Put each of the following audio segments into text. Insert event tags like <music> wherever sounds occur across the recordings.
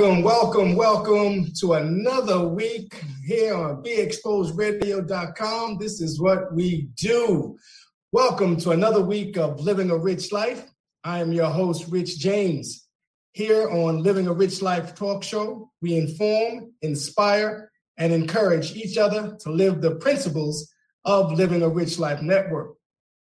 Welcome, welcome, welcome to another week here on BeExposedRadio.com. This is what we do. Welcome to another week of Living a Rich Life. I am your host, Rich James. Here on Living a Rich Life talk show, we inform, inspire, and encourage each other to live the principles of Living a Rich Life Network.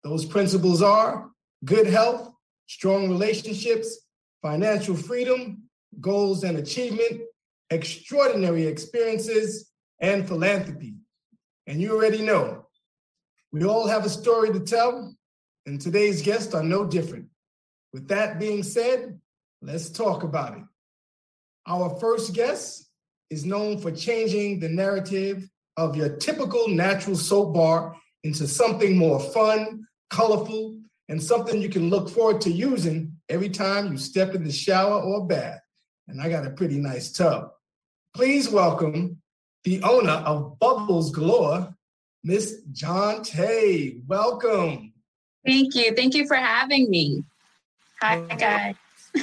Those principles are good health, strong relationships, financial freedom, goals and achievement, extraordinary experiences, and philanthropy. And you already know, we all have a story to tell, and today's guests are no different. With that being said, let's talk about it. Our first guest is known for changing the narrative of your typical natural soap bar into something more fun, colorful, and something you can look forward to using every time you step in the shower or bath and I got a pretty nice tub. Please welcome the owner of Bubbles Galore, Miss John Tay. Welcome. Thank you. Thank you for having me. Hi, guys.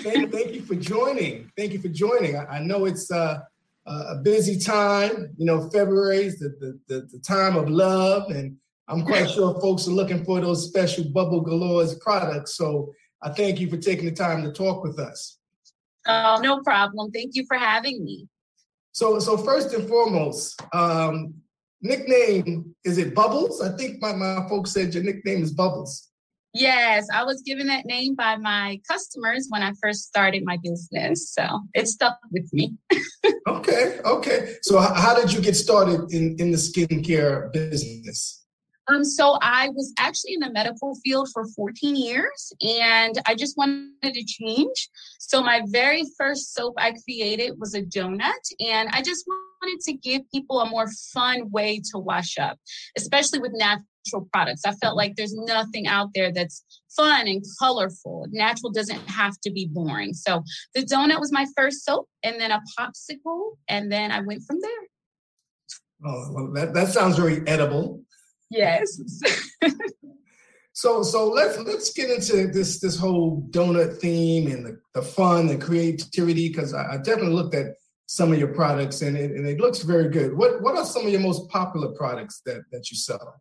thank, thank, you for joining. Thank you for joining. I, I know it's uh, a busy time. You know, February is the, the, the, the, time of love, and I'm quite sure <laughs> folks are looking for those special Bubble Galore's products. So I thank you for taking the time to talk with us. Oh, no problem. Thank you for having me. So, so first and foremost, um, nickname is it Bubbles? I think my, my folks said your nickname is Bubbles. Yes, I was given that name by my customers when I first started my business, so it stuck with me. <laughs> okay, okay. So, how did you get started in in the skincare business? Um, so I was actually in the medical field for 14 years and I just wanted to change. So my very first soap I created was a donut and I just wanted to give people a more fun way to wash up, especially with natural products. I felt like there's nothing out there that's fun and colorful. Natural doesn't have to be boring. So the donut was my first soap and then a popsicle and then I went from there. Oh, well, that, that sounds very edible. Yes. <laughs> so so let's let's get into this this whole donut theme and the, the fun and creativity because I, I, definitely looked at some of your products and it, and it looks very good. What what are some of your most popular products that that you sell?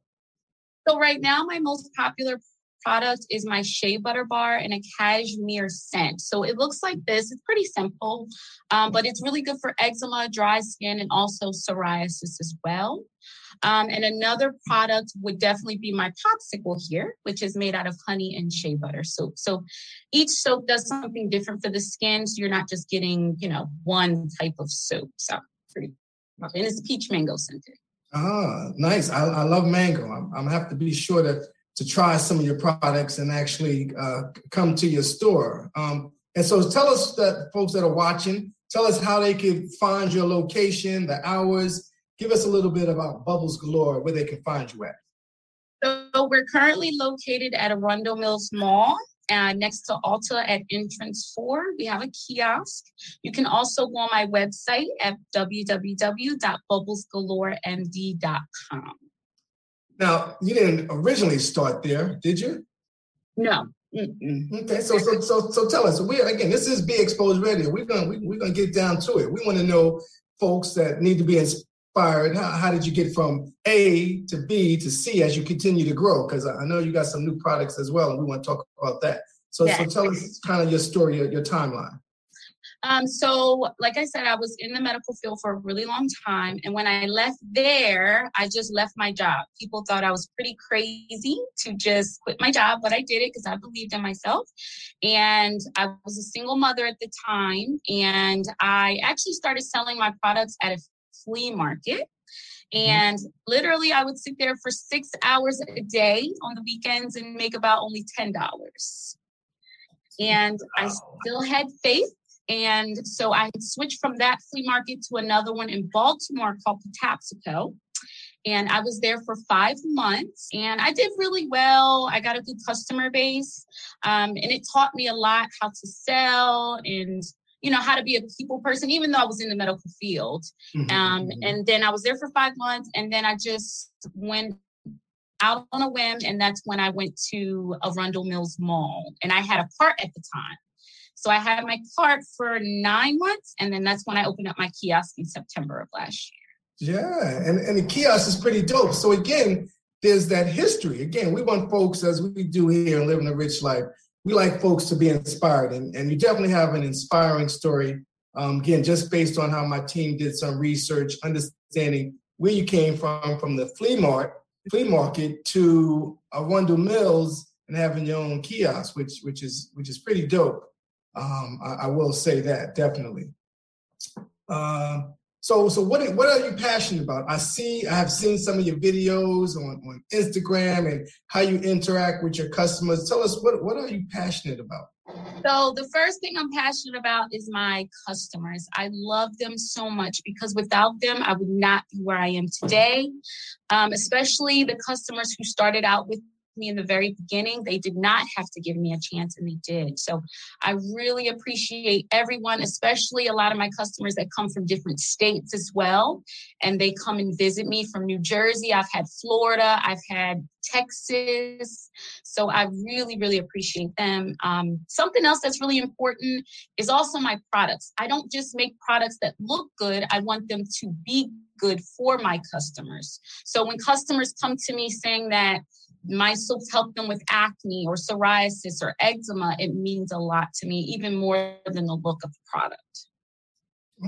So right now, my most popular product is my shea butter bar and a cashmere scent. So it looks like this. It's pretty simple, um, but it's really good for eczema, dry skin, and also psoriasis as well. Um, and another product would definitely be my popsicle here, which is made out of honey and shea butter soap. So each soap does something different for the skin. So you're not just getting, you know, one type of soap. So pretty and it's peach mango scented. Ah, nice. I, I love mango. I'm, I'm, have to be sure to to try some of your products and actually uh, come to your store. Um, and so tell us that folks that are watching, tell us how they can find your location, the hours, give us a little bit about Bubbles Galore, where they can find you at. So we're currently located at Arundel Mills Mall. Uh, next to Ulta at entrance four, we have a kiosk. You can also go on my website at www.bubblesgaloremd.com. Now, you didn't originally start there, did you? No. Mm-mm. Okay, so so so so tell us. We again, this is Be Exposed Radio. We're gonna we, we're gonna get down to it. We want to know folks that need to be inspired? How, how did you get from A to B to C as you continue to grow? Because I know you got some new products as well, and we want to talk about that. So, so tell us kind of your story, your, your timeline. Um, so, like I said, I was in the medical field for a really long time. And when I left there, I just left my job. People thought I was pretty crazy to just quit my job, but I did it because I believed in myself. And I was a single mother at the time. And I actually started selling my products at a flea market. Mm-hmm. And literally, I would sit there for six hours a day on the weekends and make about only $10. And I still had faith. And so I switched from that flea market to another one in Baltimore called Patapsco. And I was there for five months and I did really well. I got a good customer base. Um, and it taught me a lot how to sell and you know, how to be a people person, even though I was in the medical field. Mm-hmm. Um, mm-hmm. and then I was there for five months, and then I just went out on a whim, and that's when I went to Arundel Mills Mall, and I had a part at the time. So I had my cart for nine months, and then that's when I opened up my kiosk in September of last year. Yeah, and, and the kiosk is pretty dope. So again, there's that history. Again, we want folks, as we do here in Living a Rich Life, we like folks to be inspired. And, and you definitely have an inspiring story. Um, again, just based on how my team did some research, understanding where you came from, from the flea mart, flea market to Arundel Mills and having your own kiosk, which which is which is pretty dope. Um, I, I, will say that definitely. Uh, so so what what are you passionate about? I see I have seen some of your videos on, on Instagram and how you interact with your customers. Tell us what what are you passionate about? So the first thing I'm passionate about is my customers. I love them so much because without them, I would not be where I am today. Um, especially the customers who started out with me in the very beginning. They did not have to give me a chance, and they did. So I really appreciate everyone, especially a lot of my customers that come from different states as well. And they come and visit me from New Jersey. I've had Florida, I've had Texas. So I really, really appreciate them. Um, something else that's really important is also my products. I don't just make products that look good, I want them to be good for my customers. So when customers come to me saying that, my soaps help them with acne or psoriasis or eczema, it means a lot to me, even more than the look of the product.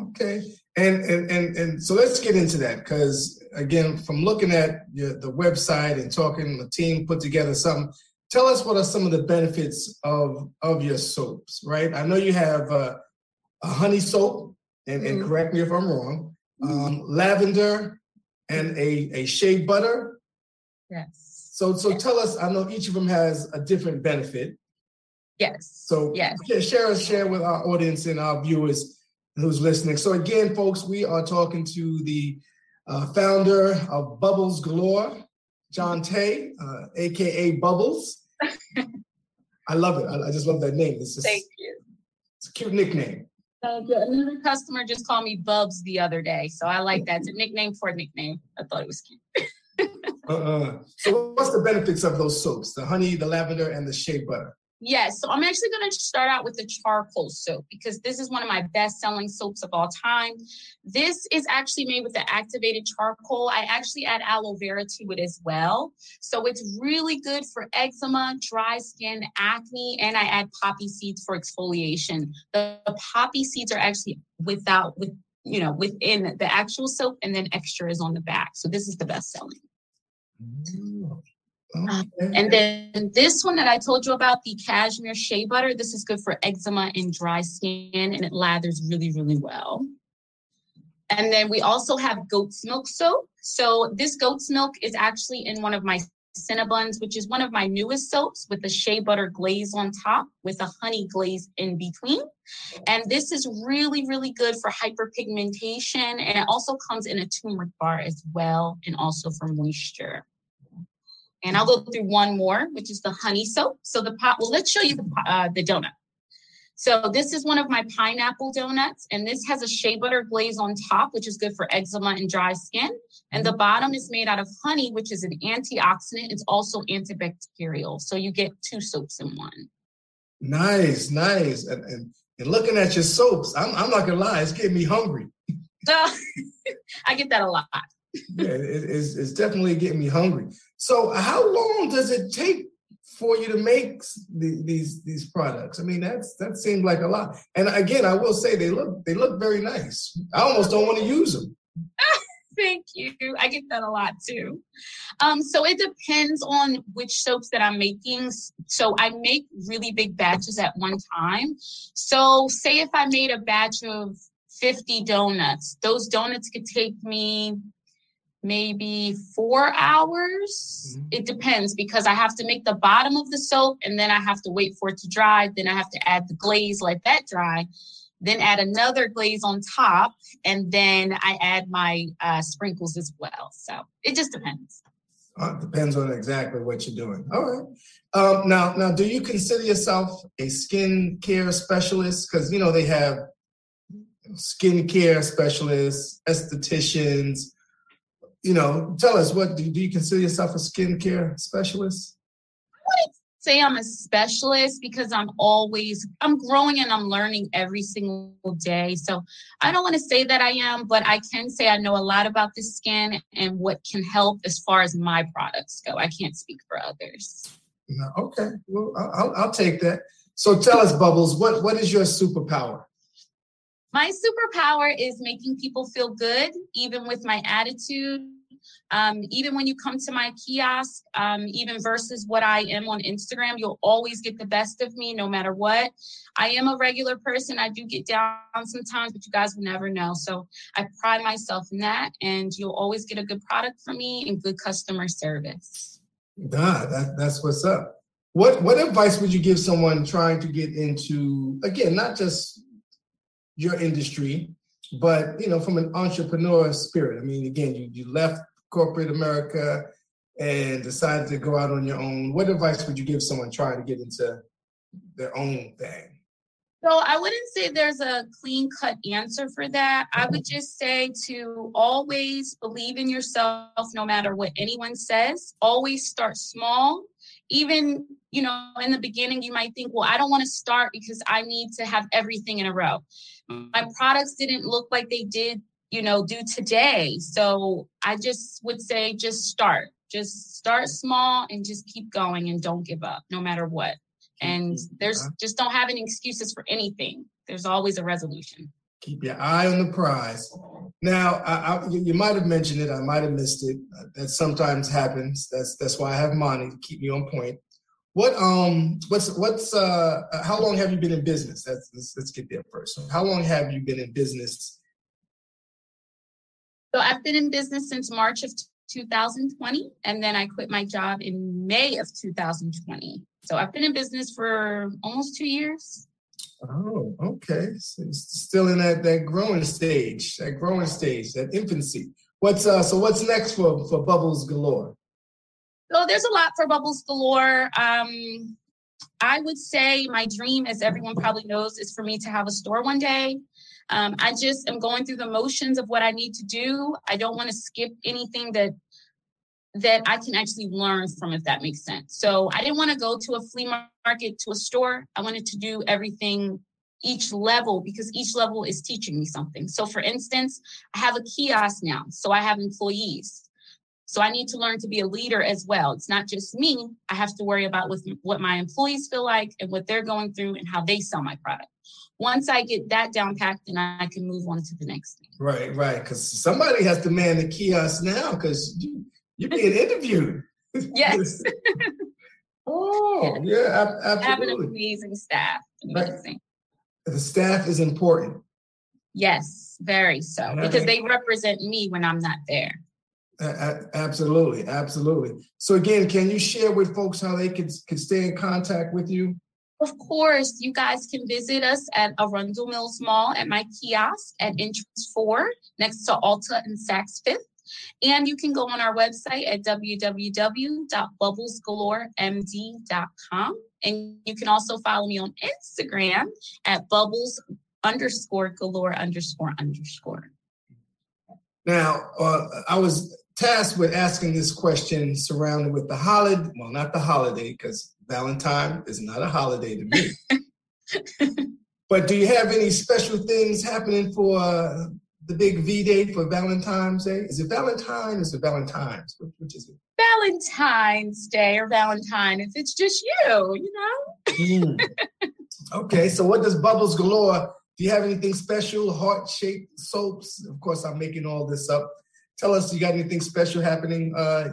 Okay. And and and, and so let's get into that because again, from looking at your, the website and talking, the team put together something. Tell us what are some of the benefits of of your soaps, right? I know you have uh, a honey soap, and, mm-hmm. and correct me if I'm wrong, um, lavender, and a a shea butter. Yes so so tell us, I know each of them has a different benefit. Yes. So yes. share share with our audience and our viewers who's listening. So again, folks, we are talking to the uh, founder of Bubbles Galore, John Tay, uh, aka Bubbles. <laughs> I love it. I, I, just love that name. It's just, Thank you. It's a cute nickname. You. Another customer just called me Bubs the other day, so I like that. It's a nickname for a nickname. I thought it was cute. <laughs> Uh-uh. So, what's the benefits of those soaps? The honey, the lavender, and the shea butter. Yes, so I'm actually going to start out with the charcoal soap because this is one of my best selling soaps of all time. This is actually made with the activated charcoal. I actually add aloe vera to it as well. So it's really good for eczema, dry skin, acne, and I add poppy seeds for exfoliation. The, the poppy seeds are actually without, with you know, within the actual soap, and then extra is on the back. So this is the best selling. Oh, um, okay. and then this one that I told you about, the cashmere shea butter, this is good for eczema and dry skin, and it lathers really, really well. And then we also have goat's milk soap. So this goat's milk is actually in one of my Cinnabons, which is one of my newest soaps with a shea butter glaze on top with a honey glaze in between. And this is really, really good for hyperpigmentation. And it also comes in a turmeric bar as well, and also for moisture. And I'll go through one more, which is the honey soap. So the pot, well, let's show you the, uh, the donut. So this is one of my pineapple donuts, and this has a shea butter glaze on top, which is good for eczema and dry skin. And the mm-hmm. bottom is made out of honey, which is an antioxidant. It's also antibacterial. So you get two soaps in one. Nice, nice. And, and, and looking at your soaps, I'm, I'm not gonna lie, it's getting me hungry. <laughs> I get that a lot. yeah, it, it's, it's definitely getting me hungry. So how long does it take for you to make the, these these products. I mean, that's that seemed like a lot. And again, I will say they look they look very nice. I almost don't want to use them. <laughs> Thank you. I get that a lot too. Um, so it depends on which soaps that I'm making. So I make really big batches at one time. So say if I made a batch of 50 donuts, those donuts could take me maybe four hours. Mm-hmm. It depends because I have to make the bottom of the soap and then I have to wait for it to dry. Then I have to add the glaze, let that dry, then add another glaze on top, and then I add my uh, sprinkles as well. So it just depends. Uh, depends on exactly what you're doing. All right. Um, now, now, do you consider yourself a skin care specialist? Because you know they have skin care specialists, estheticians, you know, tell us what do, do you consider yourself a skincare specialist? I wouldn't say I'm a specialist because I'm always I'm growing and I'm learning every single day. So I don't want to say that I am, but I can say I know a lot about the skin and what can help as far as my products go. I can't speak for others. Okay, well I'll, I'll take that. So tell us, Bubbles, what what is your superpower? My superpower is making people feel good, even with my attitude um, even when you come to my kiosk, um, even versus what I am on Instagram, you'll always get the best of me no matter what. I am a regular person. I do get down sometimes, but you guys will never know. So I pride myself in that, and you'll always get a good product from me and good customer service. Nah, that, that's what's up. What what advice would you give someone trying to get into again, not just your industry, but you know, from an entrepreneur spirit? I mean, again, you you left corporate America and decided to go out on your own, what advice would you give someone trying to get into their own thing? So I wouldn't say there's a clean cut answer for that. I would just say to always believe in yourself no matter what anyone says. Always start small. Even, you know, in the beginning, you might think, well, I don't want to start because I need to have everything in a row. My products didn't look like they did you know, do today. So I just would say just start. Just start small and just keep going and don't give up no matter what. And there's just don't have any excuses for anything. There's always a resolution. Keep your eye on the prize. Now, I, I, you might have mentioned it. I might have missed it. That sometimes happens. That's that's why I have Monty to keep me on point. What um what's what's uh how long have you been in business? Let's, let's, let's get there first. How long have you been in business so I've been in business since March of 2020, and then I quit my job in May of 2020. So I've been in business for almost two years. Oh, okay. So still in that that growing stage, that growing stage, that infancy. What's uh so what's next for for Bubbles Galore? So there's a lot for Bubbles Galore. Um I would say my dream, as everyone probably knows, is for me to have a store one day. Um, I just am going through the motions of what I need to do. I don't want to skip anything that that I can actually learn from, if that makes sense. So I didn't want to go to a flea market, to a store. I wanted to do everything each level because each level is teaching me something. So, for instance, I have a kiosk now, so I have employees. So I need to learn to be a leader as well. It's not just me. I have to worry about what my employees feel like and what they're going through and how they sell my product. Once I get that down packed, then I can move on to the next thing. Right, right. Because somebody has to man the kiosk now because you, you're being <laughs> interviewed. yes. <laughs> <laughs> oh, yeah, absolutely. I have an amazing staff. Amazing. Right. The staff is important. Yes, very so, because they represent me when I'm not there. Uh, absolutely, absolutely. So again, can you share with folks how they can, can stay in contact with you? Of course, you guys can visit us at Arundel Mills Mall at my kiosk at entrance four next to Ulta and Saks Fifth. And you can go on our website at www.bubblesgaloremd.com. And you can also follow me on Instagram at bubbles underscore galore underscore underscore. Now, uh, I was tasked with asking this question surrounded with the holiday, well, not the holiday, because Valentine is not a holiday to me. <laughs> but do you have any special things happening for uh, the big V Day for Valentine's Day? Is it Valentine? Is it Valentine's? Which, is it? Valentine's Day or Valentine. If it's just you, you know. mm. Okay, so what does Bubbles Galore? Do you have anything special? Heart shaped soaps? Of course, I'm making all this up. Tell us, you got anything special happening uh,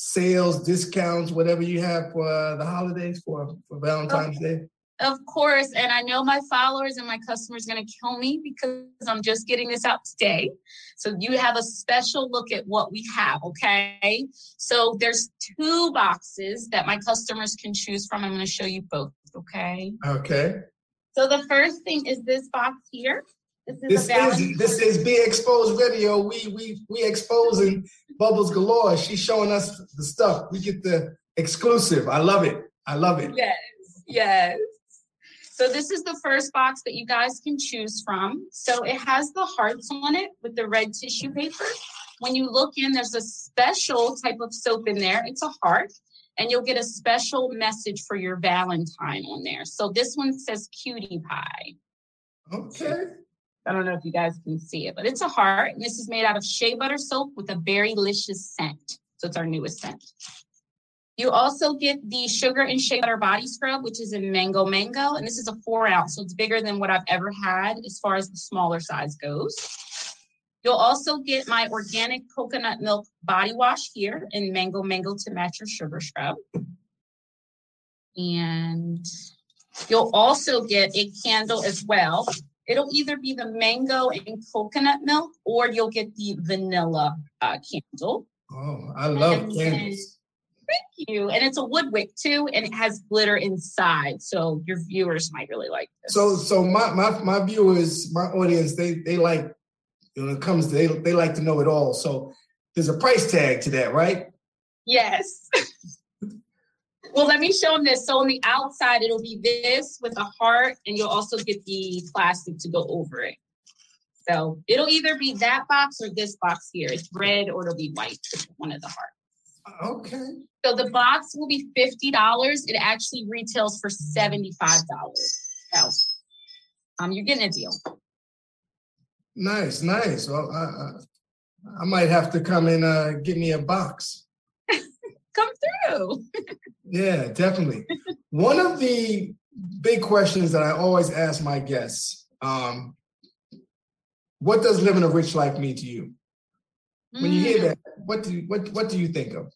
sales, discounts, whatever you have for uh, the holidays for, for Valentine's Day? Of course. And I know my followers and my customers are going to kill me because I'm just getting this out today. So you have a special look at what we have. Okay. So there's two boxes that my customers can choose from. I'm going to show you both. Okay. Okay. So the first thing is this box here. This is this is, this is Be Exposed Radio. We we we exposing Bubbles galore. She's showing us the stuff. We get the exclusive. I love it. I love it. Yes, yes. So this is the first box that you guys can choose from. So it has the hearts on it with the red tissue paper. When you look in, there's a special type of soap in there. It's a heart. and you'll get a special message for your Valentine on there. So this one says cutie pie. Okay. I don't know if you guys can see it, but it's a heart. And this is made out of shea butter soap with a very delicious scent. So it's our newest scent. You also get the sugar and shea butter body scrub, which is in mango mango. And this is a four ounce. So it's bigger than what I've ever had as far as the smaller size goes. You'll also get my organic coconut milk body wash here in mango mango to match your sugar scrub. And you'll also get a candle as well. It'll either be the mango and coconut milk, or you'll get the vanilla uh, candle. Oh, I love and candles. Thank you. And it's a wood wick too, and it has glitter inside. So your viewers might really like this. So so my my my viewers, my audience, they they like when it comes to they they like to know it all. So there's a price tag to that, right? Yes. <laughs> well, let me show them this. So on the outside, it'll be this with a heart, and you'll also get the plastic to go over it. So it'll either be that box or this box here. It's red or it'll be white, one of the hearts. Okay. So the box will be fifty dollars. It actually retails for seventy five dollars. So, um, you're getting a deal. Nice, nice. Well, I, I, might have to come and uh, give me a box. Come through. yeah, definitely. One of the big questions that I always ask my guests: um, What does living a rich life mean to you? When you hear mm. that, what do you, what what do you think of?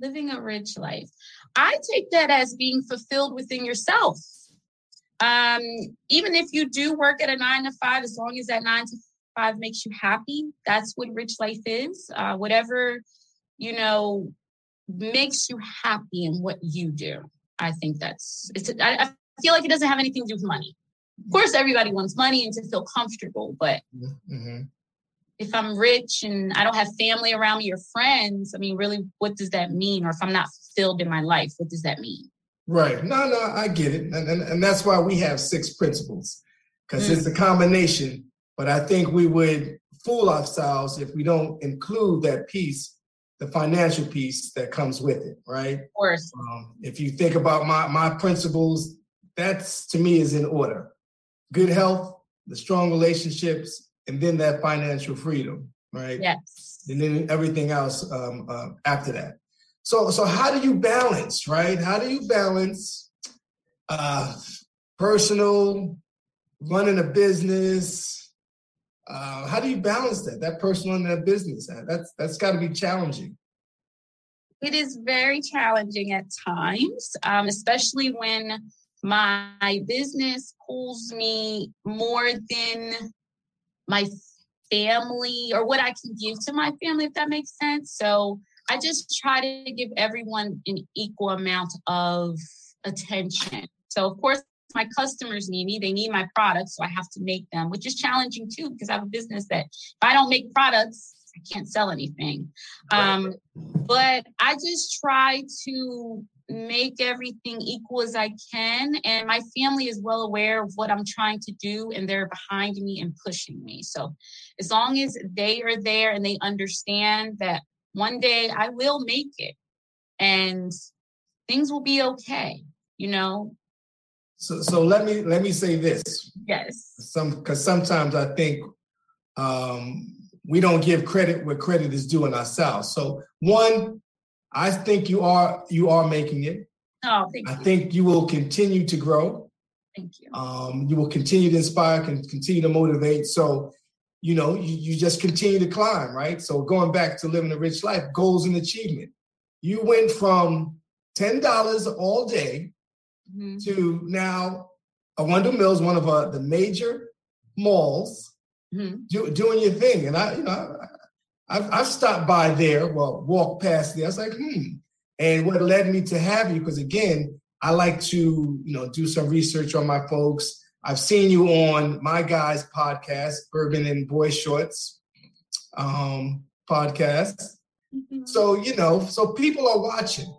Living a rich life. I take that as being fulfilled within yourself um, even if you do work at a nine to five, as long as that nine to five makes you happy, that's what rich life is. Uh, whatever, you know, makes you happy in what you do. I think that's it's. I, I feel like it doesn't have anything to do with money. Of course, everybody wants money and to feel comfortable, but mm-hmm. if I'm rich and I don't have family around me or friends, I mean, really, what does that mean? Or if I'm not fulfilled in my life, what does that mean? Right. No, no, I get it. And, and, and that's why we have six principles, because mm. it's a combination. But I think we would fool ourselves if we don't include that piece, the financial piece that comes with it, right? Of course. Um, if you think about my, my principles, that's to me is in order good health, the strong relationships, and then that financial freedom, right? Yes. And then everything else um, uh, after that. So, so how do you balance, right? How do you balance uh, personal, running a business? Uh, how do you balance that? That personal and that business. That's that's got to be challenging. It is very challenging at times, um, especially when my business pulls me more than my family or what I can give to my family, if that makes sense. So I just try to give everyone an equal amount of attention. So, of course, my customers need me. They need my products, so I have to make them, which is challenging too because I have a business that if I don't make products, I can't sell anything. Um, but I just try to make everything equal as I can. And my family is well aware of what I'm trying to do, and they're behind me and pushing me. So, as long as they are there and they understand that one day I will make it and things will be okay, you know? So so let me let me say this. Yes. Some because sometimes I think um we don't give credit where credit is due in ourselves. So one, I think you are you are making it. Oh, thank I you. think you will continue to grow. Thank you. Um, you will continue to inspire and continue to motivate. So you know, you, you just continue to climb, right? So going back to living a rich life, goals and achievement. You went from $10 all day mm-hmm. to now Arundel Mills, one of uh, the major malls, mm-hmm. do, doing your thing. And I, you know, I've, I've stopped by there, well, walked past there. I was like, hmm. And what led me to have you, because again, I like to, you know, do some research on my folks. I've seen you on my guys podcast, Bourbon and Boy Shorts um, podcast. Mm-hmm. So, you know, so people are watching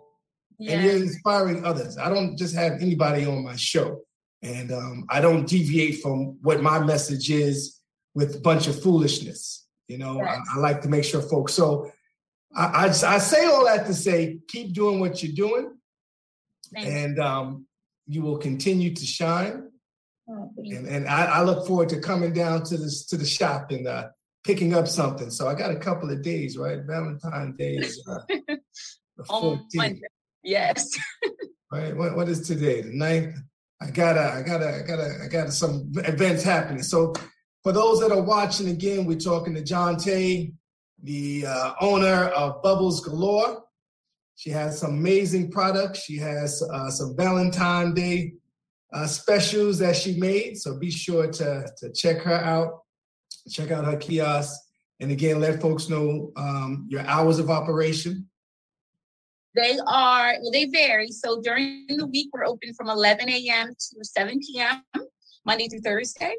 yeah. and you're inspiring others. I don't just have anybody on my show. And um, I don't deviate from what my message is with a bunch of foolishness. You know, I, I, like to make sure folks. So I, I, I say all that to say, keep doing what you're doing. and um, you will continue to shine. Oh, and and I, I, look forward to coming down to this to the shop and uh, picking up something. So I got a couple of days, right? Valentine's Day is uh, <laughs> the 14th. Yes. <laughs> right. What, what is today? The 9th? I gotta, I gotta, I gotta, I gotta some events happening. So for those that are watching again, we're talking to John Tay, the uh, owner of Bubbles Galore. She has some amazing products. She has uh, some Valentine Day uh, specials that she made. So be sure to, to check her out, check out her kiosk. And again, let folks know um, your hours of operation. They are, well, they vary. So during the week, we're open from 11 a.m. to 7 p.m., Monday through Thursday.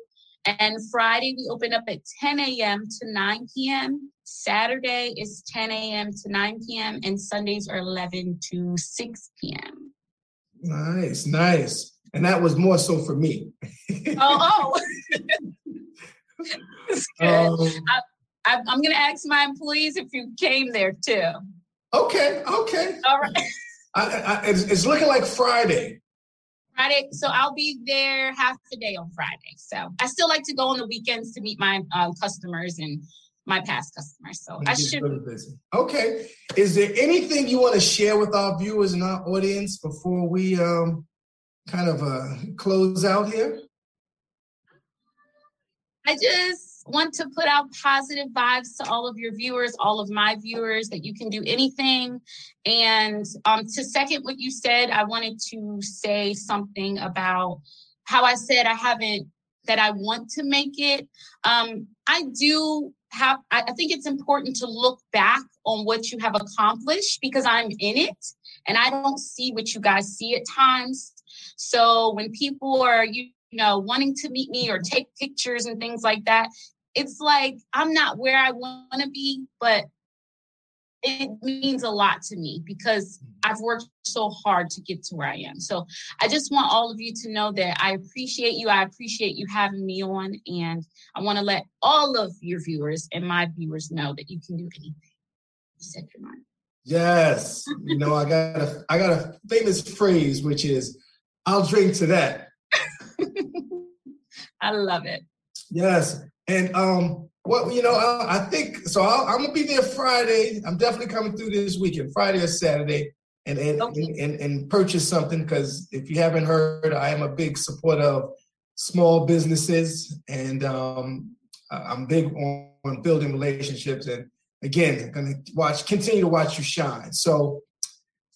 And Friday, we open up at 10 a.m. to 9 p.m. Saturday is 10 a.m. to 9 p.m. And Sundays are 11 to 6 p.m. Nice, nice. And that was more so for me. oh, oh. <laughs> um, I, I, I'm going to ask my employees if you came there too. Okay, okay. All right. I, I, it's, it's looking like Friday. Friday, so I'll be there half the day on Friday. So I still like to go on the weekends to meet my um, customers and my past customers. So I should. Really. Okay. Is there anything you want to share with our viewers and our audience before we um, kind of uh, close out here? I just want to put out positive vibes to all of your viewers, all of my viewers, that you can do anything. And um, to second what you said, I wanted to say something about how I said I haven't, that I want to make it. Um, I do have, I think it's important to look back on what you have accomplished because I'm in it and I don't see what you guys see at times. So when people are, you you know, wanting to meet me or take pictures and things like that, it's like I'm not where I want to be, but it means a lot to me because mm. I've worked so hard to get to where I am. So I just want all of you to know that I appreciate you. I appreciate you having me on. And I want to let all of your viewers and my viewers know that you can do anything. You set your mind. Yes. you know, I got a I got a famous phrase which is I'll drink to that. <laughs> I love it. Yes. And um, what you know, I, I think so. i am gonna be there Friday. I'm definitely coming through this weekend, Friday or Saturday, and and okay. and, and, and, purchase something because if you haven't heard, I am a big supporter of small businesses, and um, I'm big on, on building relationships. And again, going to watch, continue to watch you shine. So,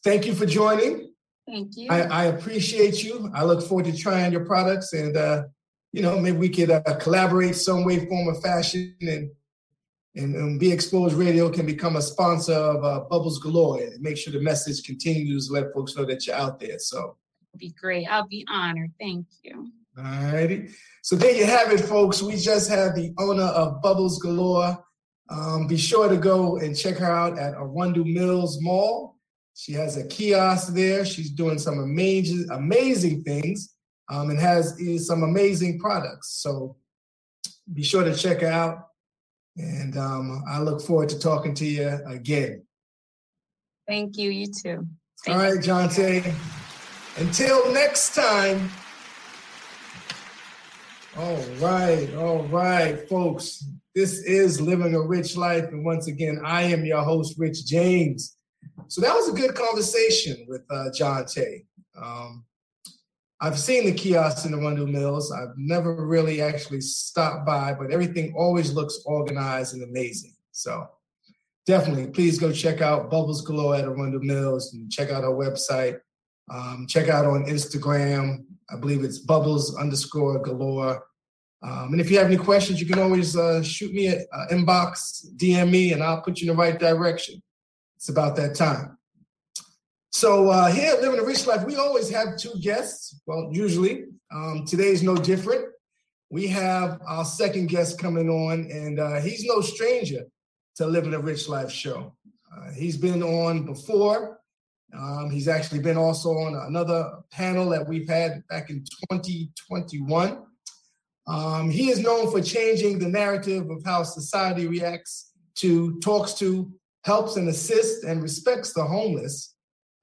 thank you for joining. Thank you. I, I appreciate you. I look forward to trying your products and. Uh, you know, maybe we could uh, collaborate some way, form, or fashion, and, and, and Be Exposed Radio can become a sponsor of uh, Bubbles Galore and make sure the message continues to let folks know that you're out there. So, be great. I'll be honored. Thank you. All righty. So there you have it, folks. We just had the owner of Bubbles Galore. Um, be sure to go and check her out at Arundel Mills Mall. She has a kiosk there. She's doing some amazing, amazing things um, and has some amazing products. So be sure to check her out. And um, I look forward to talking to you again. Thank you. You too. Thank All right, John Tay. Until next time. All right, all right, folks. This is Living a Rich Life. And once again, I am your host, Rich James. So that was a good conversation with uh, John Tay. Um, I've seen the kiosks in the Arundel Mills. I've never really actually stopped by, but everything always looks organized and amazing. So definitely, please go check out Bubbles Galore at Arundel Mills and check out our website. Um, check out on Instagram. I believe it's Bubbles underscore Galore. Um, and if you have any questions, you can always uh, shoot me an uh, inbox, DM me, and I'll put you in the right direction. It's about that time. So uh, here Living a Rich Life, we always have two guests. Well, usually. Um, today's no different. We have our second guest coming on, and uh, he's no stranger to Living a Rich Life show. Uh, he's been on before. Um, he's actually been also on another panel that we've had back in 2021. Um, he is known for changing the narrative of how society reacts to, talks to, helps and assists and respects the homeless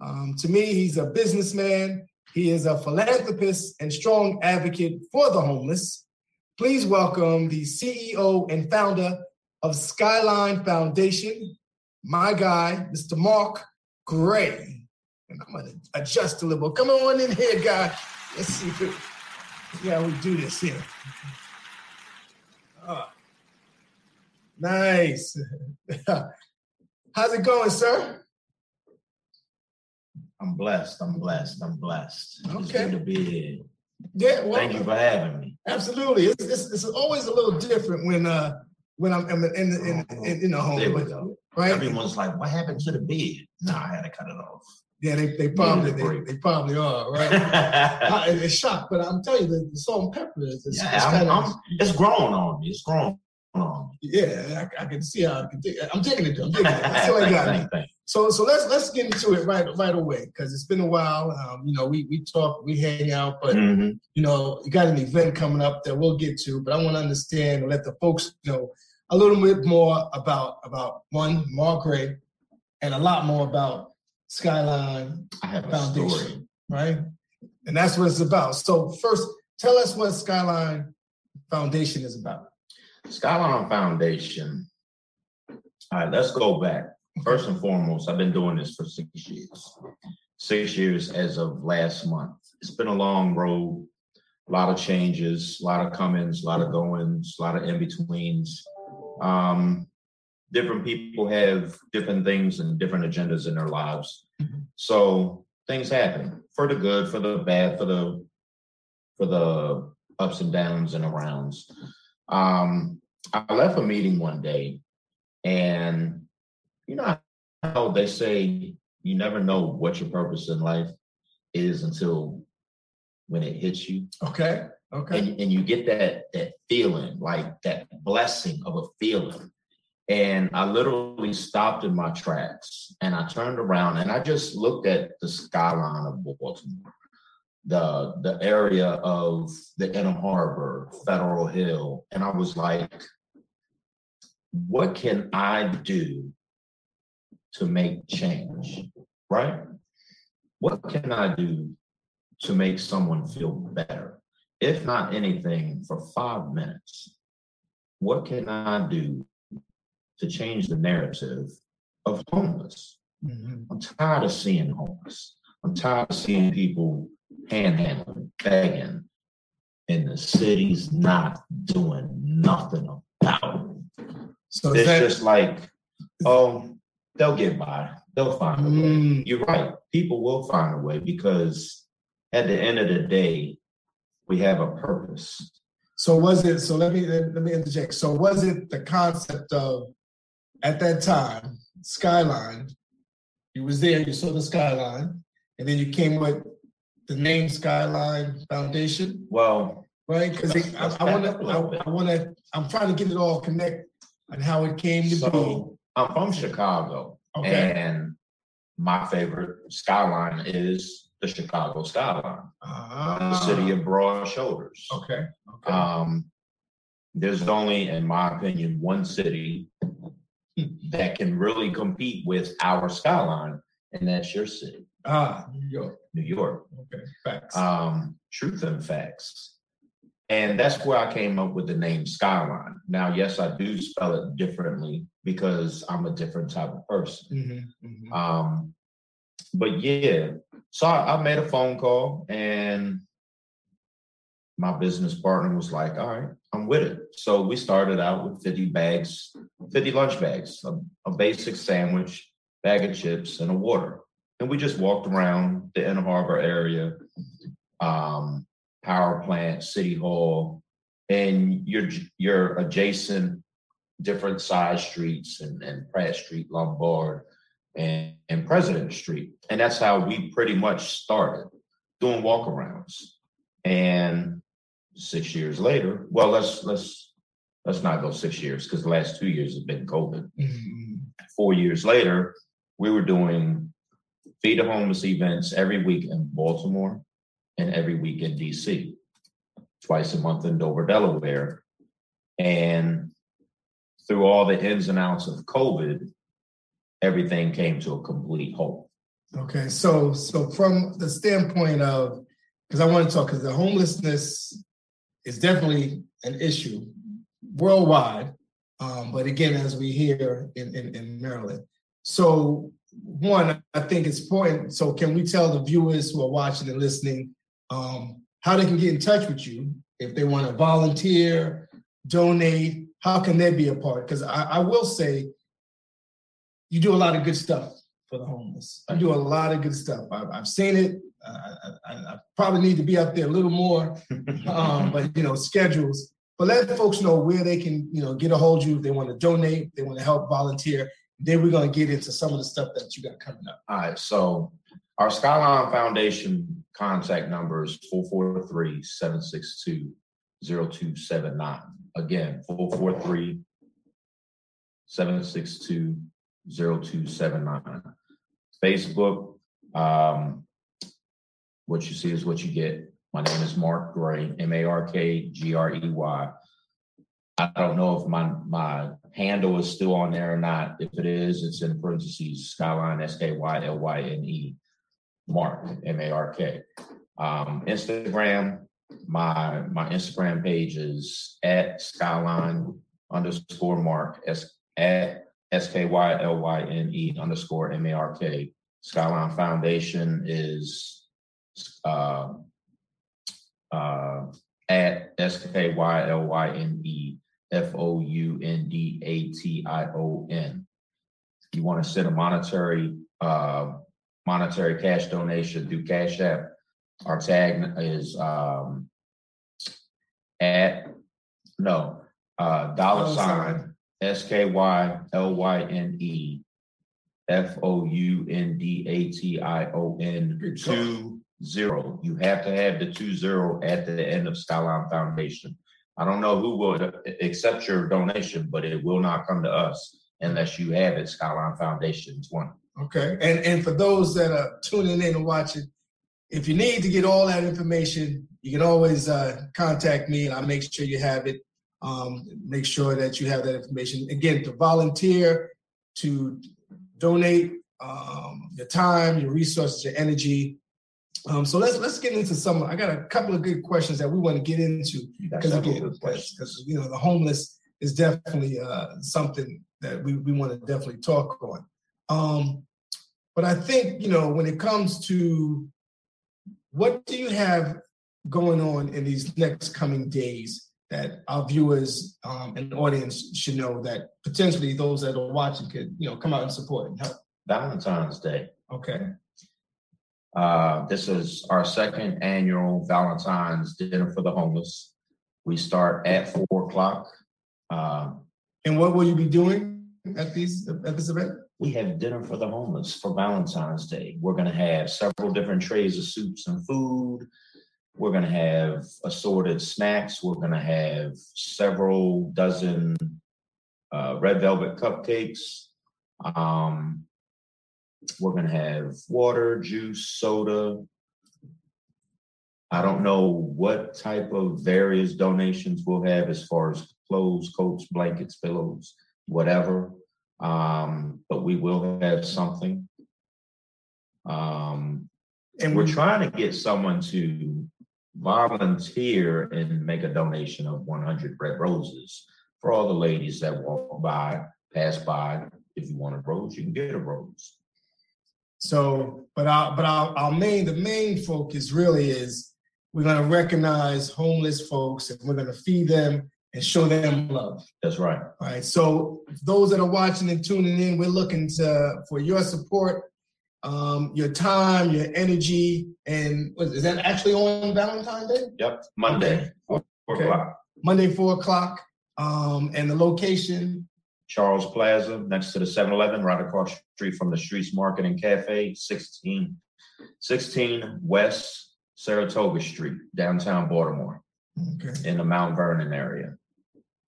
Um, to me, he's a businessman. He is a philanthropist and strong advocate for the homeless. Please welcome the CEO and founder of Skyline Foundation, my guy, Mr. Mark Gray. And I'm gonna adjust a little. Come on in here, guy. Let's see if it, yeah, we do this here. Oh, nice. <laughs> How's it going, sir? I'm blessed. I'm blessed. I'm blessed. It's Okay. good to be here. Yeah, well, Thank you for having me. absolutely. It's, it's, it's always a little different when uh when I'm in in in, in, in the home, There we go. right? Everyone's like, "What happened to the beard?" No, I had to cut it off. Yeah, they, they probably they, break. they probably are, right? <laughs> yeah, I, it's shocked, but I'm telling you, the, the salt and pepper is it's, it's I'm, kind of I'm- it's growing on me. It's growing on yeah. I, I can see how I can take, I'm taking it. I'm taking it. That's all I <laughs> got. Thank- thank- So so let's let's get into it right right away because it's been a while. Um, you know, we we talk, we hang out, but. Mhm. you know, you got an event coming up that we'll get to, but I want to understand and let the folks know a little bit more about about one Mark Gray and a lot more about Skyline, I have a Foundation. story. right? And that's what it's about. So first, tell us what Skyline Foundation is about. Skyline Foundation. All right, let's go back. First and foremost, I've been doing this for six years. Six years as of last month. It's been a long road, a lot of changes, a lot of comings, a lot of goings, a lot of in betweens. Um, different people have different things and different agendas in their lives. So things happen for the good, for the bad, for the for the ups and downs and arounds. Um, I left a meeting one day, and you know how they say you never know what your purpose in life is until when it hits you, Okay. Okay. and and you get that that feeling, like that blessing of a feeling. And I literally stopped in my tracks, and I turned around, and I just looked at the skyline of Baltimore the the area of the Inner Harbor, Federal Hill, and I was like, what can I do to make change? Right? What can I do to make someone feel better? If not anything, for five minutes, what can I do to change the narrative of homeless? Mhm. I'm tired of seeing homeless. I'm tired of seeing people panhandling, begging, and the city's not doing nothing about it. So It's that just like, oh, they'll get by. They'll find a way. Mm, You're right. People will find a way because at the end of the day, we have a purpose. so was it so let me let, let me interject. So was it the concept of at that time, skyline, you was there, you saw the skyline, and then you came with the name Skyline Foundation. Well, right? Because I, I want back up a little to. I want to, I'm trying to get it all connect and how it came to so I'm from Chicago. Okay. And my favorite skyline is the Chicago skyline, the Ah, city of broad shoulders. Okay. Okay. Um, there's only, in my opinion, one city that can really compete with our skyline, and that's your city, ah, New York. New York. Okay. Facts. Um, truth and facts. And that's where I came up with the name Skyline. Now, yes, I do spell it differently because I'm a different type of person. Mhm, mhm. Um, but yeah, so I, I made a phone call and my business partner was like, all right, I'm with it. So we started out with 50 bags, 50 lunch bags, a, a basic sandwich, bag of chips, and a water. And we just walked around the Inner Harbor area, um, power plant, city hall, and your your adjacent different side streets and, and Pratt Street, Lombard, and, and President Street. And that's how we pretty much started doing walkarounds. And six years later, well, let's let's let's not go six years because the last two years have been COVID. Mhm. Four years later, we were doing feed the homeless events every week in Baltimore and every week in DC, twice a month in Dover, Delaware. And through all the ins and outs of COVID, everything came to a complete halt. Okay, so so from the standpoint of because I want to talk because the homelessness is definitely an issue worldwide, um, but again, as we hear in, in, in Maryland. So one, I think it's important. So can we tell the viewers who are watching and listening um, how they can get in touch with you if they want to volunteer, donate? How can they be a part? Because I, I will say, you do a lot of good stuff for the homeless. I do a lot of good stuff. I've, I've seen it. I, I, I, probably need to be up there a little more, <laughs> um, but you know, schedules. But let folks know where they can, you know, get a hold of you if they want to donate, they want to help volunteer. Then we're going to get into some of the stuff that you got coming up. All right. So our Skylyne Foundation contact number is 443 762 0279. Again, 443 762 0279. Facebook, um, what you see is what you get. My name is Mark Grey, M A R K G R E Y. I don't know if my my handle is still on there or not. If it is, it's in parentheses Skylyne S K Y L Y N E Mark M A R K. Um, Instagram, my my Instagram page is at Skylyne underscore Mark S at S K Y L Y N E underscore M A R K. Skylyne Foundation is uh, uh, at S K Y L Y N E F O U N D A T I O N. You want to send a monetary uh, monetary cash donation through Cash App, our tag is um, at no uh, dollar sign S K Y L Y N E F O U N D A T I O N two zero. You have to have the two zero at the end of Skylyne Foundation. I don't know who will accept your donation, but it will not come to us unless you have it Skylyne Foundation 20. Okay. And and for those that are tuning in and watching, if you need to get all that information, you can always uh, contact me and I'll make sure you have it. Um, make sure that you have that information. Again, to volunteer, to donate um, your time, your resources, your energy. Um, so let's let's get into some. I got a couple of good questions that we want to get into because again, because you know the homeless is definitely uh, something that we, we want to definitely talk on. Um, but I think you know when it comes to what do you have going on in these next coming days that our viewers um, and audience should know that potentially those that are watching could, you know, come out and support and help? Valentine's Day. Okay. Uh, this is our second annual Valentine's Dinner for the Homeless. We start at four o'clock. Uh, and what will you be doing at these at this event? We have dinner for the homeless for Valentine's Day. We're going to have several different trays of soups and food. We're going to have assorted snacks. We're going to have several dozen uh, red velvet cupcakes. Um, we're going to have water, juice, soda. I don't know what type of various donations we'll have as far as clothes, coats, blankets, pillows, whatever. Um, but we will have something. Um, and we're trying to get someone to volunteer and make a donation of 100 red roses for all the ladies that walk by, pass by. If you want a rose, you can get a rose. So, but our but our, our main the main focus really is we're going to recognize homeless folks and we're going to feed them and show them love. That's right. All right. So those that are watching and tuning in, we're looking to for your support um, your time, your energy, and what, is that actually on Valentine's Day? Yep, Monday, okay. four okay. o'clock. Monday, four o'clock. Um, and the location? Charles Plaza, next to the 7-Eleven, right across the street from the Streets Market and Cafe, 16, 16 West Saratoga Street, downtown Baltimore, okay. in the Mount Vernon area.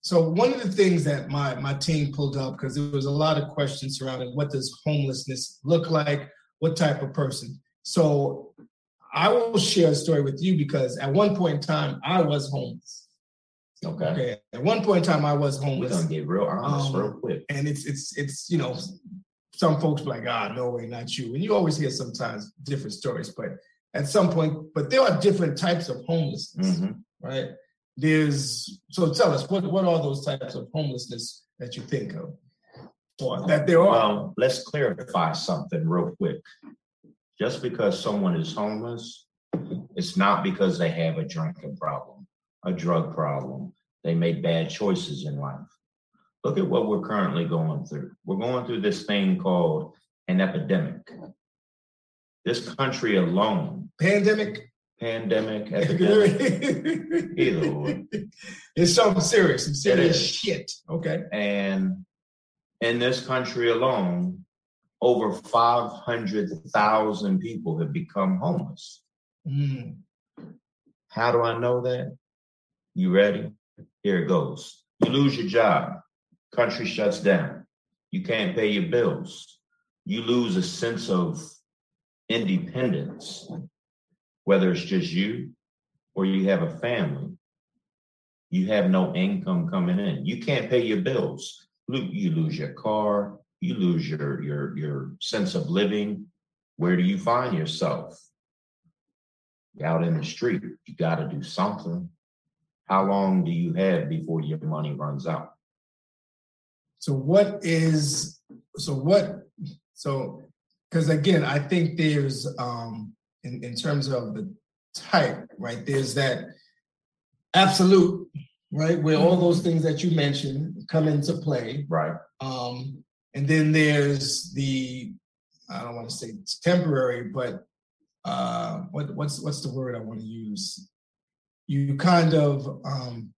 So one of the things that my my team pulled up because there was a lot of questions surrounding what does homelessness look like, what type of person. So I will share a story with you because at one point in time I was homeless. Okay. okay. At one point in time I was homeless. We're gonna get real honest um, real quick. And it's it's it's you know some folks be like, ah, no way, not you. And you always hear sometimes different stories, but at some point, but there are different types of homelessness, Mhm. right? There's so tell us what what are those types of homelessness that you think of, or that there are? Well, let's clarify something real quick. Just because someone is homeless, it's not because they have a drinking problem, a drug problem. They made bad choices in life. Look at what we're currently going through. We're going through this thing called an epidemic. This country alone, Pandemic. pandemic, <laughs> epidemic, either way. It's something serious, some serious shit. Okay. And in this country alone, over 500,000 people have become homeless. Mm. How do I know that? You ready? Here it goes. You lose your job, country shuts down. You can't pay your bills. You lose a sense of independence, whether it's just you or you have a family. You have no income coming in. You can't pay your bills. You lose your car. You lose your your your sense of living. Where do you find yourself? Out in the street. You got to do something. How long do you have before your money runs out? So what is so what so because again I think there's um in, in terms of the type right there's that absolute right where all those things that you mentioned come into play Right. um and then there's the I don't want to say it's temporary but uh what what's what's the word I want to use you kind of um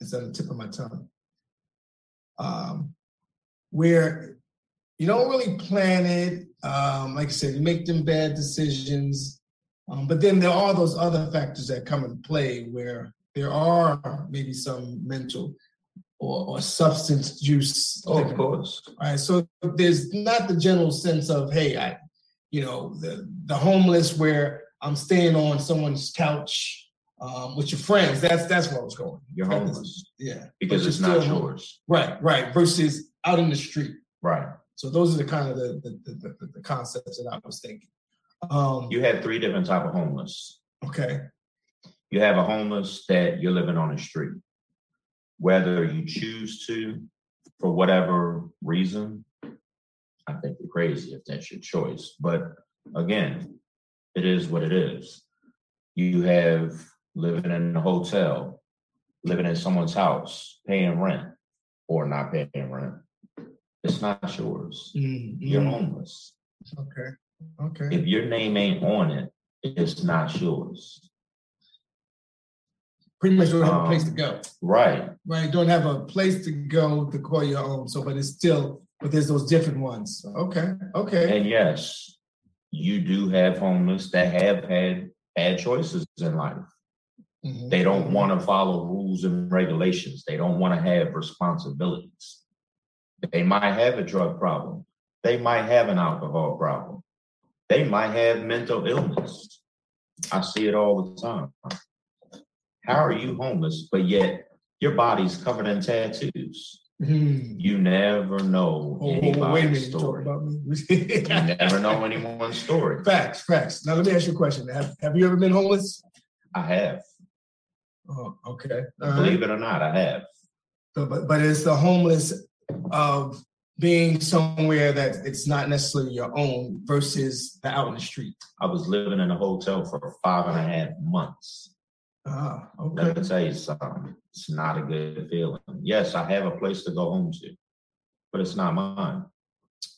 it's on the tip of my tongue um, where you don't really plan it. Um, like I said, you make them bad decisions. Um, but then there are those other factors that come into play where there are maybe some mental or, or substance use. Oh, of course. all right. So there's not the general sense of, hey, I, you know, the the homeless where I'm staying on someone's couch um, with your friends. That's that's where I was going. You're homeless Yeah. because it's not still- yours. Right, right. Versus out in the street. Right. So those are the kind of the the, the, the, the concepts that I was thinking. Um, You had three different type of homeless. okay. You have a homeless that you're living on the street, whether you choose to, for whatever reason. I think you're crazy if that's your choice. But again, it is what it is. You have living in a hotel, living in someone's house, paying rent or not paying rent. It's not yours. Mm, You're homeless. Okay. Okay. If your name ain't on it, it's not yours. Pretty much don't have a place to Um, go. Right. Right. Don't have a place to go to call your own. So, but it's still, but there's those different ones. Okay. Okay. And yes, you do have homeless that have had bad choices in life. Mhm. They don't want to follow rules and regulations. They don't want to have responsibilities. They might have a drug problem. They might have an alcohol problem. They might have mental illness. I see it all the time. How are you homeless, but yet your body's covered in tattoos? Mhm. You never know Oh, anybody's minute. You talk story. <laughs> You never know anyone's story. Facts, facts. Now let me ask you a question. Have, have you ever been homeless? I have. Oh, okay. All right. Believe it or not, I have. So, but but it's the homeless of being somewhere that it's not necessarily your own versus the out in the street. I was living in a hotel for five and a half months. Ah, okay. Let me tell you something. It's not a good feeling. Yes, I have a place to go home to, but it's not mine.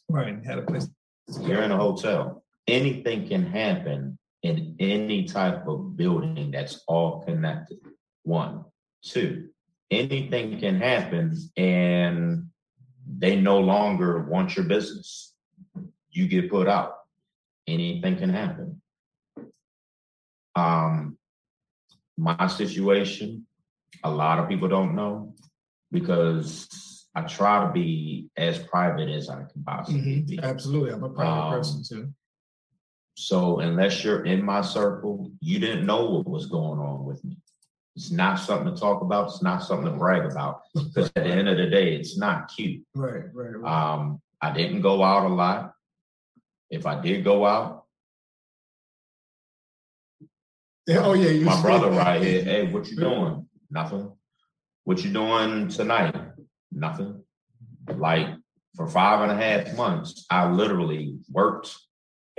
Right. Had a place. You're in a hotel. Anything can happen in any type of building that's all connected. One. Two, anything can happen and they no longer want your business. You get put out. Anything can happen. Um, my situation, a lot of people don't know because I try to be as private as I can possibly be. Mhm. Absolutely. I'm a private Um, person too. So unless you're in my circle, you didn't know what was going on with me. It's not something to talk about. It's not something to brag about. Because at the end of the day, it's not cute. Right, right, right. Um, I didn't go out a lot. If I did go out, Yeah, oh yeah, you my brother right here, hey, what you doing? Nothing. What you doing tonight? Nothing. Like for five and a half months, I literally worked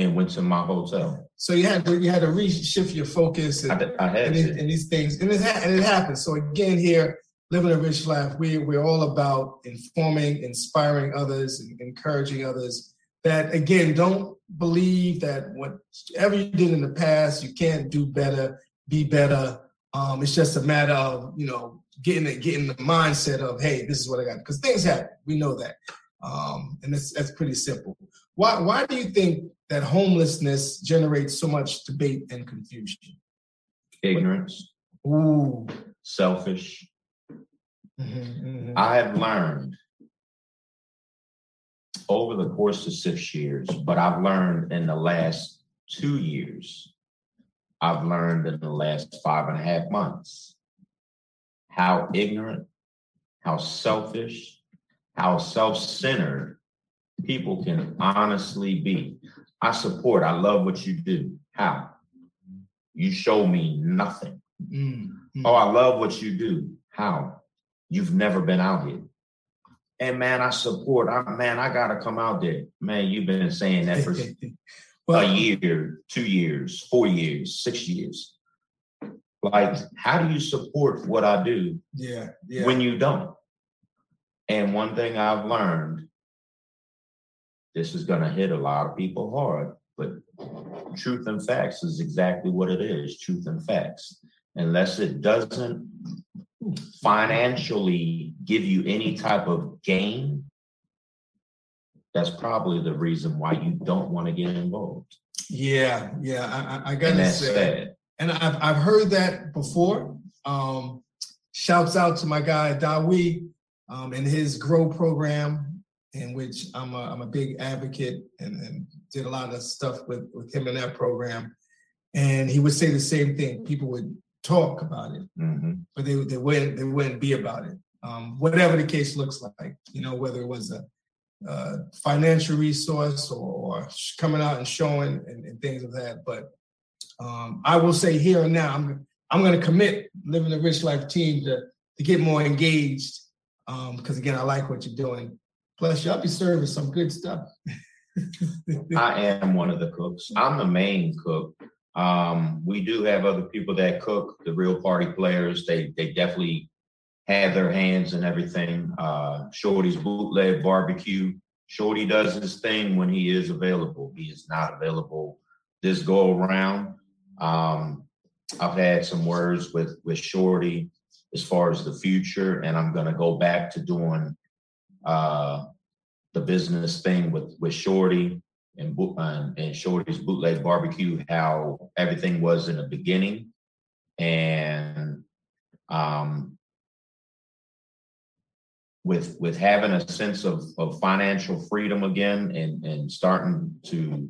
and went to my hotel. So you had to you had to reshift your focus I, and, had and, these, and these things, and it, ha- and it happens. So again, here, living a rich life, we we're all about informing, inspiring others, and encouraging others. That again, don't believe that whatever you did in the past, you can't do better, be better. Um, it's just a matter of you know getting it, getting the mindset of hey, this is what I got because things happen. We know that, um, and that's that's pretty simple. Why why do you think that homelessness generates so much debate and confusion? Ignorance, Ooh. selfish. Mhm, mhm. I have learned over the course of six years, but I've learned in the last two years, I've learned in the last five and a half months how ignorant, how selfish, how self centered people can honestly be. I support, I love what you do. How? You show me nothing. Mm, mm. Oh, I love what you do. How? You've never been out here. And man, I support. I, man, I gotta come out there. Man, you've been saying that for <laughs> a year, two years, four years, six years. Like, how do you support what I do yeah, yeah. when you don't? And one thing I've learned, this is gonna hit a lot of people hard, but truth and facts is exactly what it is, truth and facts. Unless it doesn't financially give you any type of gain, that's probably the reason why you don't want to get involved. yeah, yeah. I, I, gotta say, sad. and I've I've heard that before. Um, shouts out to my guy Dawi um, and his Grow program, in which I'm a, I'm a big advocate and, and did a lot of stuff with with him in that program. And he would say the same thing. People would talk about it, Mhm. but they they wouldn't they wouldn't be about it. Um, whatever the case looks like, you know, whether it was a, uh financial resource or, or coming out and showing and, and things of that. But um, I will say here and now, I'm I'm going to commit living the rich life team to to get more engaged because again, I like what you're doing. Plus, y'all be serving some good stuff. <laughs> I am one of the cooks. I'm the main cook. Um, we do have other people that cook, the real party players. They they definitely have their hands in everything. Uh, Shorty's bootleg barbecue. Shorty does his thing when he is available. He is not available this go around. Um, I've had some words with with Shorty as far as the future, and I'm gonna go back to doing uh, the business thing with with Shorty and boot and, and Shorty's bootleg barbecue, how everything was in the beginning, and um, with with having a sense of of financial freedom again, and and starting to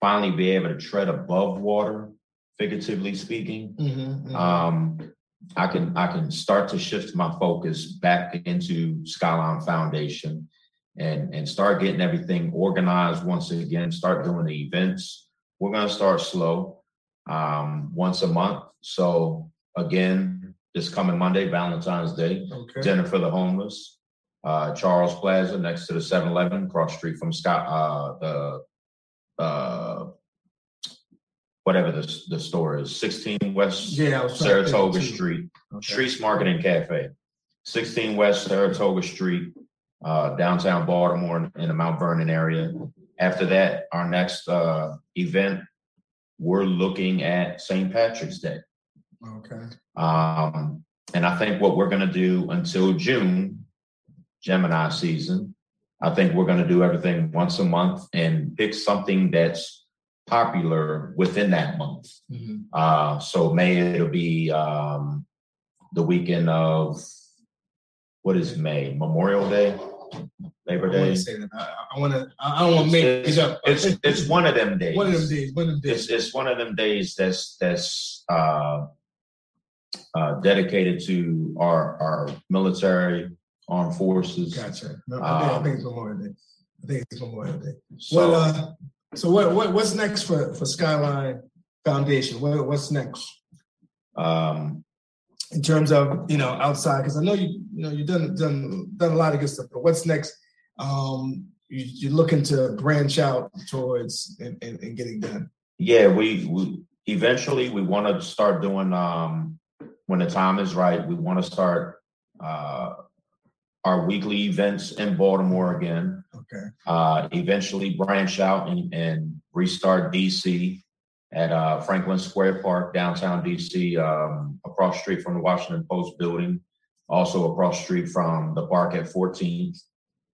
finally be able to tread above water, figuratively speaking Mhm, mhm. um, I can I can start to shift my focus back into Skylyne Foundation and and start getting everything organized once again. Start doing the events. We're gonna start slow, um, once a month. So again, this coming Monday, Valentine's Day, okay. dinner for the homeless. Uh, Charles Plaza next to the 7-Eleven, cross street from Scott. Uh, the uh, whatever the the store is, 16 West Yeah, I was trying to think Saratoga too. Street, Okay. Streets Market and Cafe, 16 West Saratoga Street, uh, downtown Baltimore in, in the Mount Vernon area. After that, our next uh, event, we're looking at St. Patrick's Day. Okay. Um, and I think what we're going to do until June, Gemini season, I think we're going to do everything once a month and pick something that's popular within that month. Mhm. Uh, so May it'll be um, the weekend of what is May? Memorial Day, Labor I want Day. to say that. I, I want to. I don't want to make it's, it up. it's it's one of them days. one of them days. One of them It's days. it's one of them days that's that's uh, uh, dedicated to our our military, armed forces. Gotcha. No, I, think, I Um, think it's Memorial Day. I think it's Memorial Day. So, Well, uh, so what, what, what's next for, for Skylyne Foundation? What, what's next um, in terms of, you know, outside? Because I know you, you know, you've done, done, done a lot of good stuff, but what's next? Um, you, you're looking to branch out towards and, and, and getting done. yeah, we, we eventually we want to start doing um, when the time is right. We want to start uh, our weekly events in Baltimore again. Okay. uh, eventually branch out and, and restart DC at uh, Franklin Square Park, downtown DC, um, across street from the Washington Post building, also across street from the park at 14th.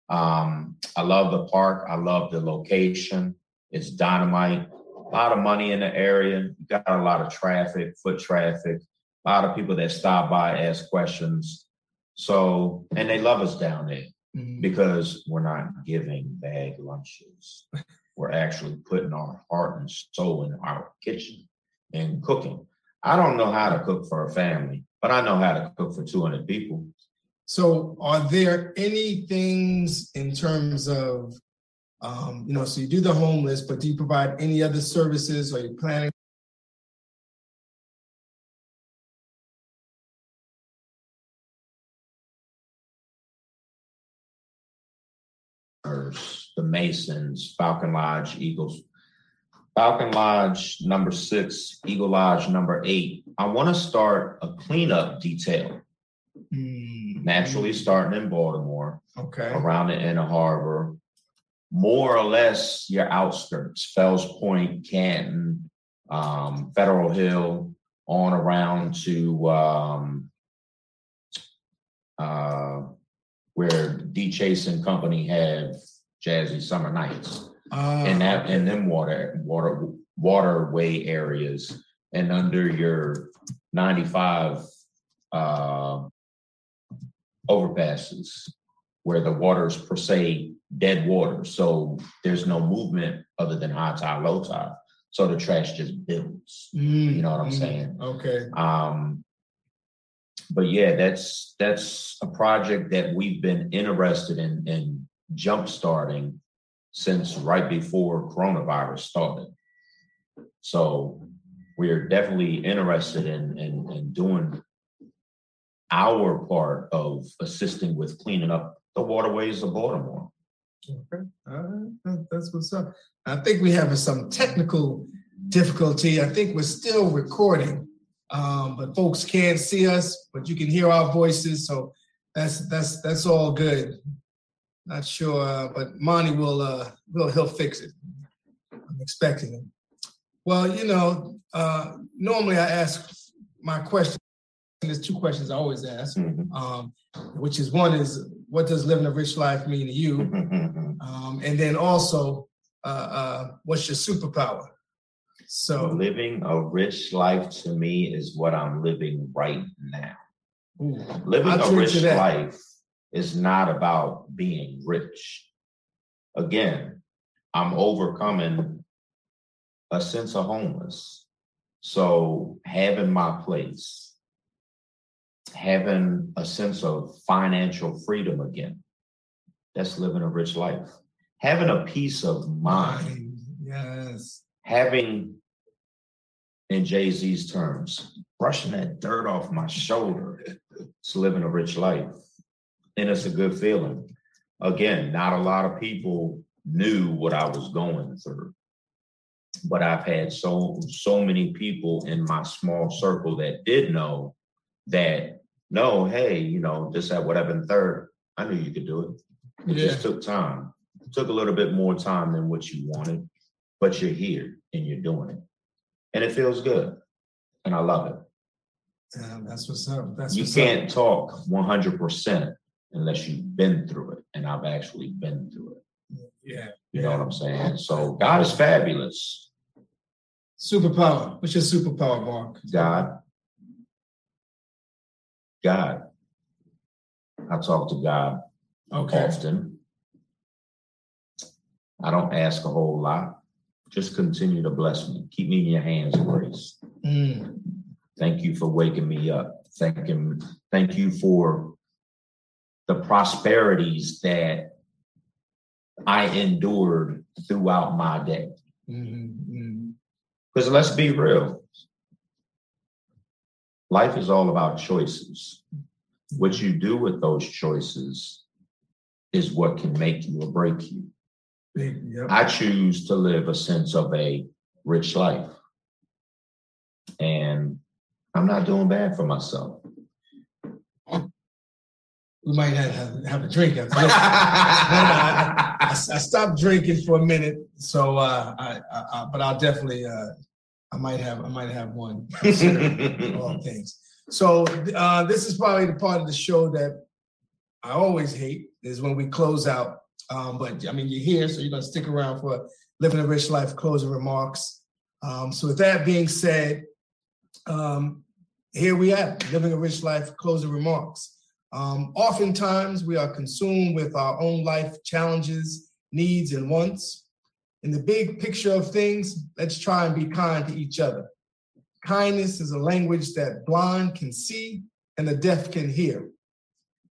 Um, I love the park. I love the location. It's dynamite. A lot of money in the area. You got a lot of traffic, foot traffic. A lot of people that stop by, ask questions. So, and they love us down there Mhm. because we're not giving bag lunches. We're actually putting our heart and soul in our kitchen and cooking. I don't know how to cook for a family, but I know how to cook for 200 people. So are there any things in terms of, um, you know, so you do the homeless, but do you provide any other services? Are you planning? The Masons, Falcon Lodge, Eagles. Falcon Lodge number six, Eagle Lodge number eight. I want to start a cleanup detail, Hmm, naturally starting in Baltimore. Okay. around the inner harbor, more or less your outskirts, Fells Point, Canton, um, Federal Hill, on around to um, uh, where D Chase and Company have Jazzy Summer Nights, Uh, and that and them water water waterway areas, and under your ninety five uh, overpasses where the water's per se dead water. So there's no movement other than high tide, low tide. So the trash just builds. mm, You know what I'm mm, saying? Okay. Um, but yeah, that's that's a project that we've been interested in in jump starting since right before coronavirus started. So we're definitely interested in in, in doing our part of assisting with cleaning up the waterways of Baltimore. Okay. All right. That's what's up. I think we have some technical difficulty. I think we're still recording, um, but folks can't see us, but you can hear our voices. So that's that's that's all good. Not sure, uh, but Monty will uh, will he'll fix it. I'm expecting him. Well, you know, uh, normally I ask my question. There's two questions I always ask, Mhm. um, which is one is what does living a rich life mean to you? Um, and then also, uh, uh, what's your superpower? So, living a rich life to me is what I'm living right now. ooh, Living I'll a rich life is not about being rich. Again, I'm overcoming a sense of homeless. So having my place, having a sense of financial freedom again, that's living a rich life. Having a peace of mind, yes, having, in Jay Z's terms, brushing that dirt off my shoulder. It's living a rich life. And it's a good feeling. Again, not a lot of people knew what I was going through. But I've had so so many people in my small circle that did know that no, hey, you know, just at whatever and third, I knew you could do it. It yeah, just took time. It took a little bit more time than what you wanted, but you're here and you're doing it. And it feels good. And I love it. yeah, that's what's up. That's You what's can't talk 100% unless you've been through it. And I've actually been through it. Yeah, You know what I'm saying? So God is fabulous. superpower. What's your superpower, Mark? God. God. I talk to God Okay. often. I don't ask a whole lot. Just continue to bless me. Keep me in your hands, grace. Mm, Thank you for waking me up. Thank him. Thank you for the prosperities that I endured throughout my day. Mm-hmm. Because let's be real, life is all about choices. What you do with those choices is what can make you or break you. Yep. I choose to live a sense of a rich life. And I'm not doing bad for myself. We might have, have, a drink <laughs> this. I, I, I stopped drinking for a minute, so uh, I, I, but I'll definitely uh, I might have I might have one. <laughs> all things. So uh, this is probably the part of the show that I always hate is when we close out. Um, but I mean, you're here, so you're gonna stick around for living a rich life closing remarks. Um, so with that being said, um, here we are, living a rich life closing remarks. Um, oftentimes, we are consumed with our own life challenges, needs, and wants. In the big picture of things, let's try and be kind to each other. Kindness is a language that blind can see and the deaf can hear.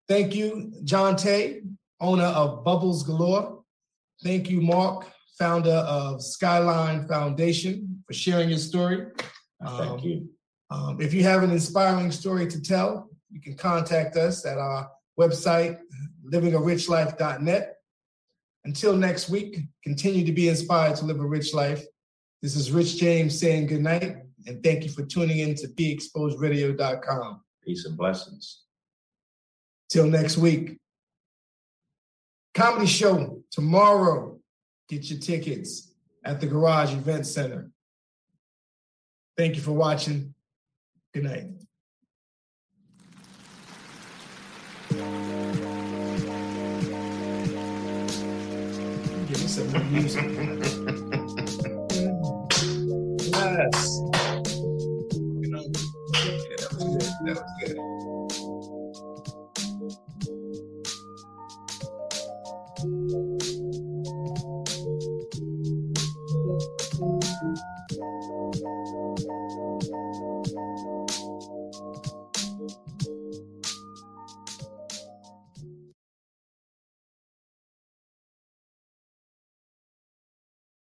Thank you, John Tay, owner of Bubbles Galore. Thank you, Mark, founder of Skylyne Foundation, for sharing your story. Thank you. Um, if you have an inspiring story to tell, you can contact us at our website, livingarich.life.net. Until next week, continue to be inspired to live a rich life. This is Rich James saying good night, and thank you for tuning in to BeExposedRadio.com. Peace and blessings. Till next week. Comedy show tomorrow. Get your tickets at the Garage Event Center. Thank you for watching. Good night. Give me some more music. yes. You know, yeah, that was good. That was good.